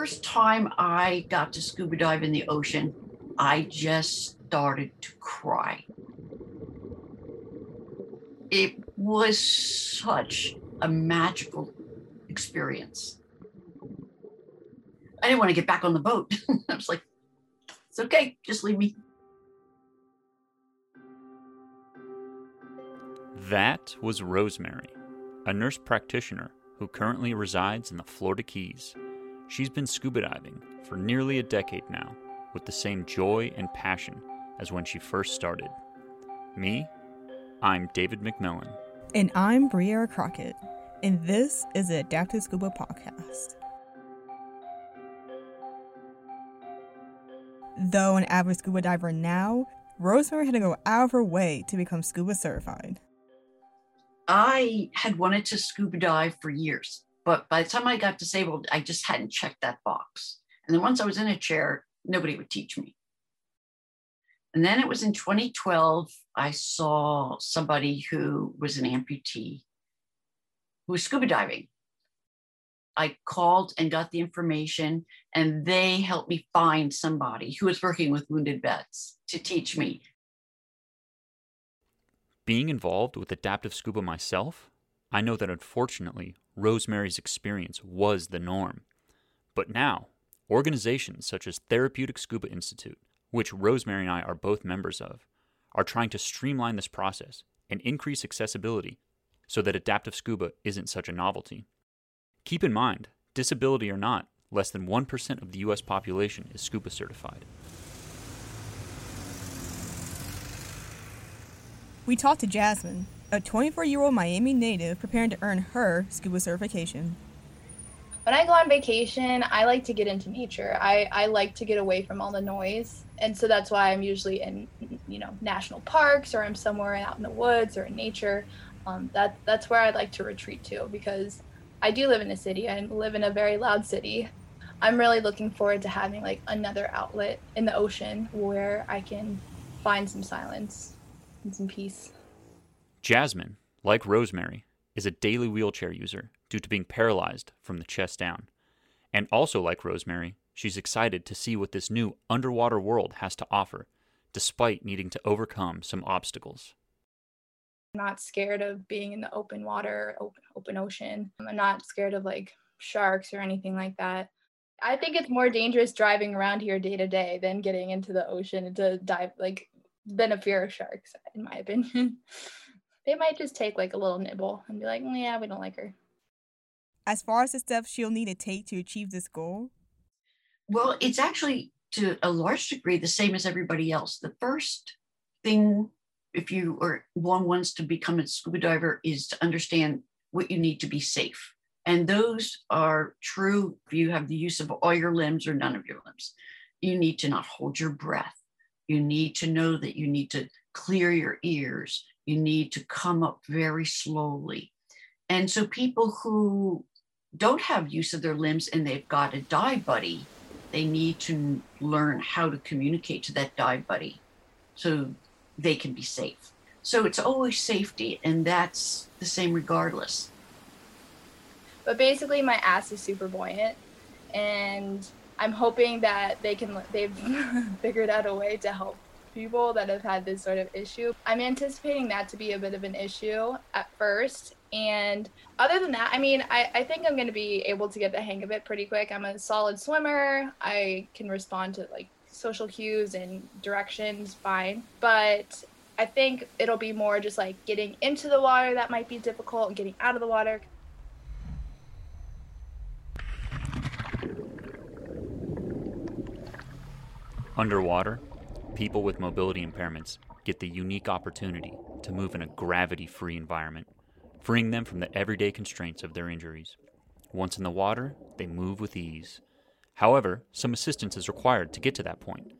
first time I got to scuba dive in the ocean, I just started to cry. It was such a magical experience. I didn't want to get back on the boat. I was like, it's okay, just leave me. That was Rosemary, a nurse practitioner who currently resides in the Florida Keys. She's been scuba diving for nearly a decade now with the same joy and passion as when she first started. Me, I'm David McMillan. And I'm Briera Crockett, and this is the Adaptive Scuba Podcast. Though an avid scuba diver now, Rosemary had to go out of her way to become scuba certified. I had wanted to scuba dive for years, but by the time I got disabled, I just hadn't checked that box. And then once I was in a chair, nobody would teach me. And then it was in 2012, I saw somebody who was an amputee who was scuba diving. I called and got the information, and they helped me find somebody who was working with wounded vets to teach me being involved with adaptive scuba myself, I know that unfortunately, Rosemary's experience was the norm. But now, organizations such as Therapeutic Scuba Institute, which Rosemary and I are both members of, are trying to streamline this process and increase accessibility so that adaptive scuba isn't such a novelty. Keep in mind, disability or not, less than 1% of the US population is scuba certified. We talked to Jasmine, a 24 year old Miami native preparing to earn her scuba certification. When I go on vacation, I like to get into nature. I, I like to get away from all the noise. And so that's why I'm usually in, you know, national parks or I'm somewhere out in the woods or in nature. Um, that, that's where I like to retreat to because I do live in a city. I live in a very loud city. I'm really looking forward to having like another outlet in the ocean where I can find some silence and some peace. Jasmine, like Rosemary, is a daily wheelchair user due to being paralyzed from the chest down. And also, like Rosemary, she's excited to see what this new underwater world has to offer, despite needing to overcome some obstacles. I'm not scared of being in the open water, open, ocean. I'm not scared of like sharks or anything like that. I think it's more dangerous driving around here day to day than getting into the ocean to dive like than a fear of sharks, in my opinion. they might just take like a little nibble and be like, mm, yeah, we don't like her. As far as the steps she'll need to take to achieve this goal? Well, it's actually to a large degree the same as everybody else. The first thing, if you or one wants to become a scuba diver, is to understand what you need to be safe. And those are true if you have the use of all your limbs or none of your limbs. You need to not hold your breath. You need to know that you need to clear your ears. You need to come up very slowly. And so people who don't have use of their limbs and they've got a dive buddy, they need to learn how to communicate to that dive buddy so they can be safe. So it's always safety, and that's the same regardless. But basically, my ass is super buoyant, and I'm hoping that they can they've figured out a way to help people that have had this sort of issue. I'm anticipating that to be a bit of an issue at first. And other than that, I mean, I, I think I'm going to be able to get the hang of it pretty quick. I'm a solid swimmer. I can respond to like social cues and directions fine. But I think it'll be more just like getting into the water that might be difficult and getting out of the water Underwater, people with mobility impairments get the unique opportunity to move in a gravity free environment, freeing them from the everyday constraints of their injuries. Once in the water, they move with ease. However, some assistance is required to get to that point.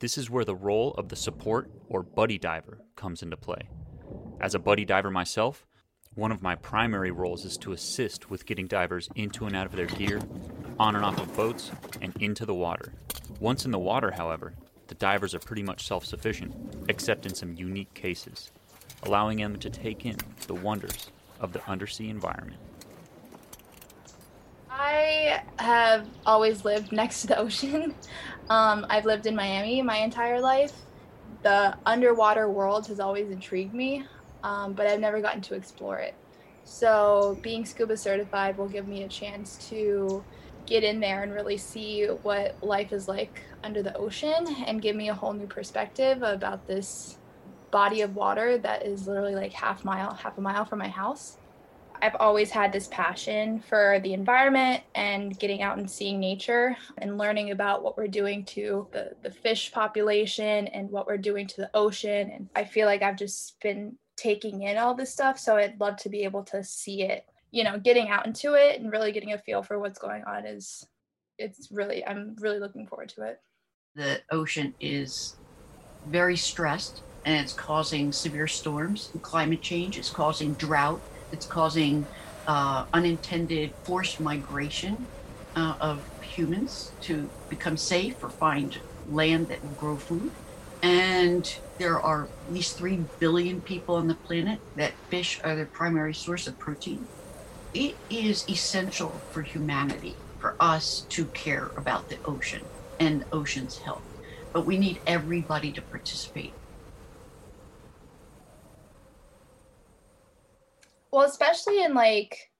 This is where the role of the support or buddy diver comes into play. As a buddy diver myself, one of my primary roles is to assist with getting divers into and out of their gear, on and off of boats, and into the water. Once in the water, however, the divers are pretty much self sufficient, except in some unique cases, allowing them to take in the wonders of the undersea environment. I have always lived next to the ocean. Um, I've lived in Miami my entire life. The underwater world has always intrigued me, um, but I've never gotten to explore it. So, being scuba certified will give me a chance to get in there and really see what life is like under the ocean and give me a whole new perspective about this body of water that is literally like half mile half a mile from my house. I've always had this passion for the environment and getting out and seeing nature and learning about what we're doing to the, the fish population and what we're doing to the ocean. And i feel like i've just been taking in all this stuff so i'd love to be able to see it you know getting out into it and really getting a feel for what's going on is it's really i'm really looking forward to it. The ocean is very stressed and it's causing severe storms. And climate change it's causing drought. It's causing uh, unintended forced migration uh, of humans to become safe or find land that will grow food. And there are at least 3 billion people on the planet that fish are their primary source of protein it is essential for humanity for us to care about the ocean and the ocean's health. But we need everybody to participate. Well, especially in like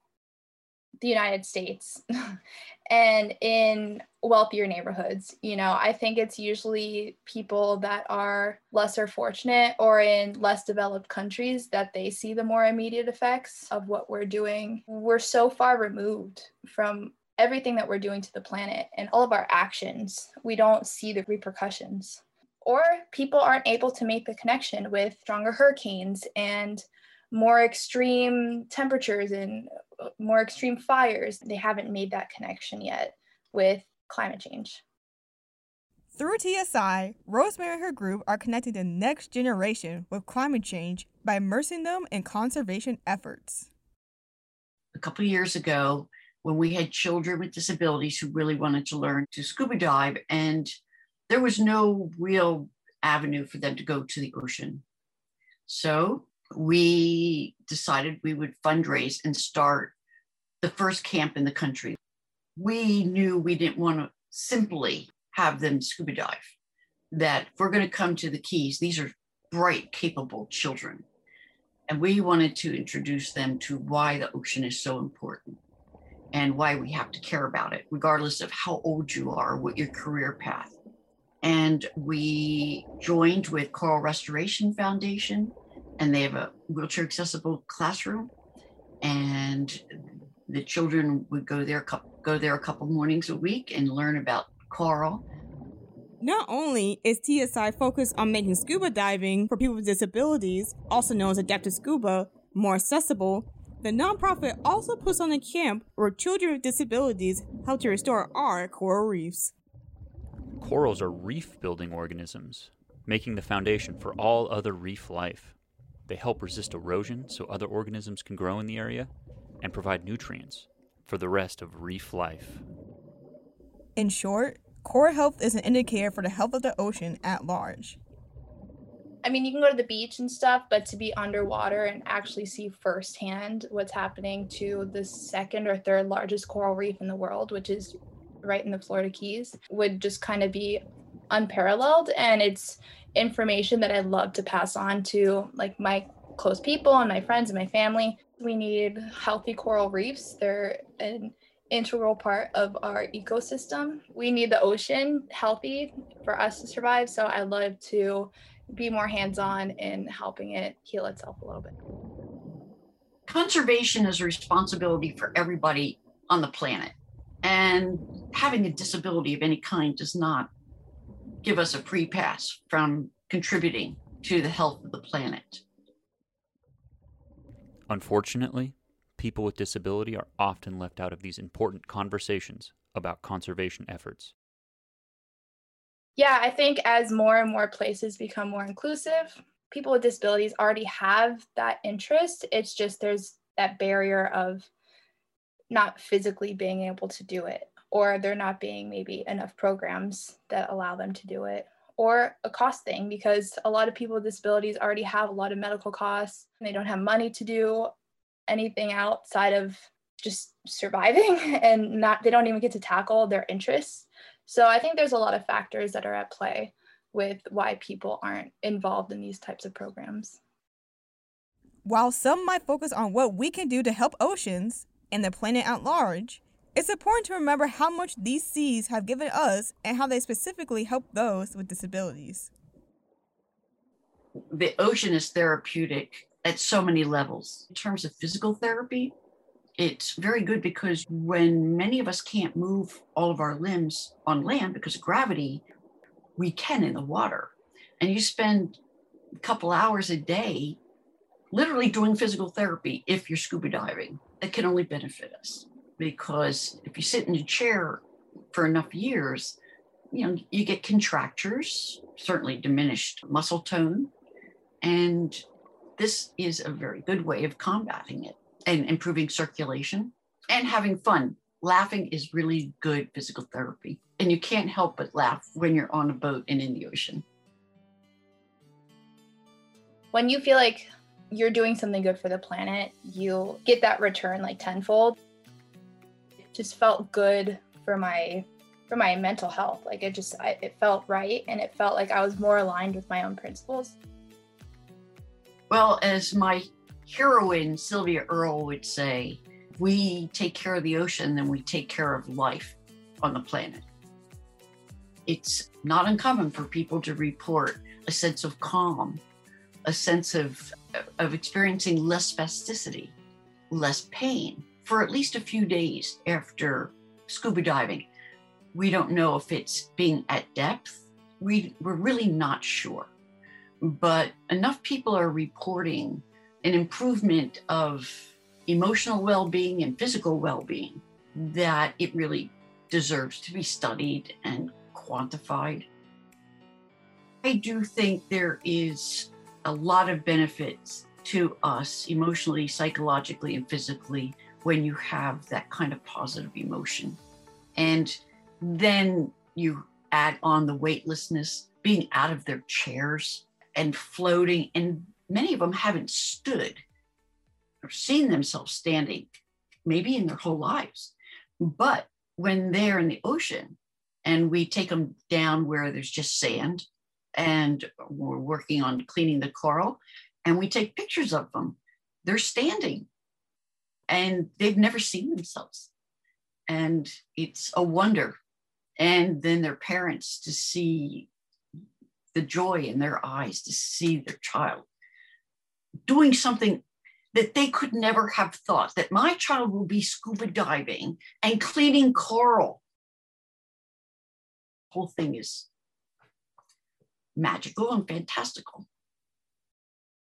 the United States and in wealthier neighborhoods. You know, I think it's usually people that are lesser fortunate or in less developed countries that they see the more immediate effects of what we're doing. We're so far removed from everything that we're doing to the planet and all of our actions. We don't see the repercussions. Or people aren't able to make the connection with stronger hurricanes and more extreme temperatures and more extreme fires. They haven't made that connection yet with climate change. Through TSI, Rosemary and her group are connecting the next generation with climate change by immersing them in conservation efforts. A couple years ago, when we had children with disabilities who really wanted to learn to scuba dive, and there was no real avenue for them to go to the ocean. So we decided we would fundraise and start the first camp in the country we knew we didn't want to simply have them scuba dive. That if we're going to come to the Keys, these are bright, capable children. And we wanted to introduce them to why the ocean is so important and why we have to care about it, regardless of how old you are, what your career path. And we joined with Coral Restoration Foundation, and they have a wheelchair accessible classroom. And the children would go there go there a couple mornings a week and learn about coral. Not only is TSI focused on making scuba diving for people with disabilities, also known as adaptive scuba, more accessible, the nonprofit also puts on a camp where children with disabilities help to restore our coral reefs. Corals are reef building organisms, making the foundation for all other reef life. They help resist erosion so other organisms can grow in the area and provide nutrients for the rest of reef life. In short, coral health is an indicator for the health of the ocean at large. I mean, you can go to the beach and stuff, but to be underwater and actually see firsthand what's happening to the second or third largest coral reef in the world, which is right in the Florida Keys, would just kind of be unparalleled. And it's information that I'd love to pass on to like my close people and my friends and my family we need healthy coral reefs. They're an integral part of our ecosystem. We need the ocean healthy for us to survive. So I love to be more hands on in helping it heal itself a little bit. Conservation is a responsibility for everybody on the planet. And having a disability of any kind does not give us a free pass from contributing to the health of the planet. Unfortunately, people with disability are often left out of these important conversations about conservation efforts. Yeah, I think as more and more places become more inclusive, people with disabilities already have that interest. It's just there's that barrier of not physically being able to do it, or there not being maybe enough programs that allow them to do it or a cost thing because a lot of people with disabilities already have a lot of medical costs and they don't have money to do anything outside of just surviving and not they don't even get to tackle their interests. So i think there's a lot of factors that are at play with why people aren't involved in these types of programs. While some might focus on what we can do to help oceans and the planet at large it's important to remember how much these seas have given us and how they specifically help those with disabilities the ocean is therapeutic at so many levels in terms of physical therapy it's very good because when many of us can't move all of our limbs on land because of gravity, we can in the water. And you spend a couple hours a day literally doing physical therapy if you're scuba diving. It can only benefit us because if you sit in a chair for enough years, you know, you get contractures, certainly diminished muscle tone. And this is a very good way of combating it and improving circulation and having fun. Laughing is really good physical therapy. And you can't help but laugh when you're on a boat and in the ocean. When you feel like you're doing something good for the planet, you get that return like tenfold. Just felt good for my for my mental health. Like it just I, it felt right and it felt like I was more aligned with my own principles. Well, as my heroine Sylvia Earle would say, we take care of the ocean, then we take care of life on the planet. It's not uncommon for people to report a sense of calm, a sense of, of experiencing less spasticity, less pain for at least a few days after scuba diving. We don't know if it's being at depth. We, we're really not sure. But enough people are reporting an improvement of emotional well being and physical well being that it really deserves to be studied and quantified. I do think there is a lot of benefits to us emotionally, psychologically, and physically when you have that kind of positive emotion. And then you add on the weightlessness, being out of their chairs and floating and many of them haven't stood or seen themselves standing, maybe in their whole lives. But when they're in the ocean and we take them down where there's just sand and we're working on cleaning the coral and we take pictures of them, they're standing and they've never seen themselves. And it's a wonder. And then their parents to see the joy in their eyes to see their child doing something that they could never have thought that my child will be scuba diving and cleaning coral. The whole thing is magical and fantastical.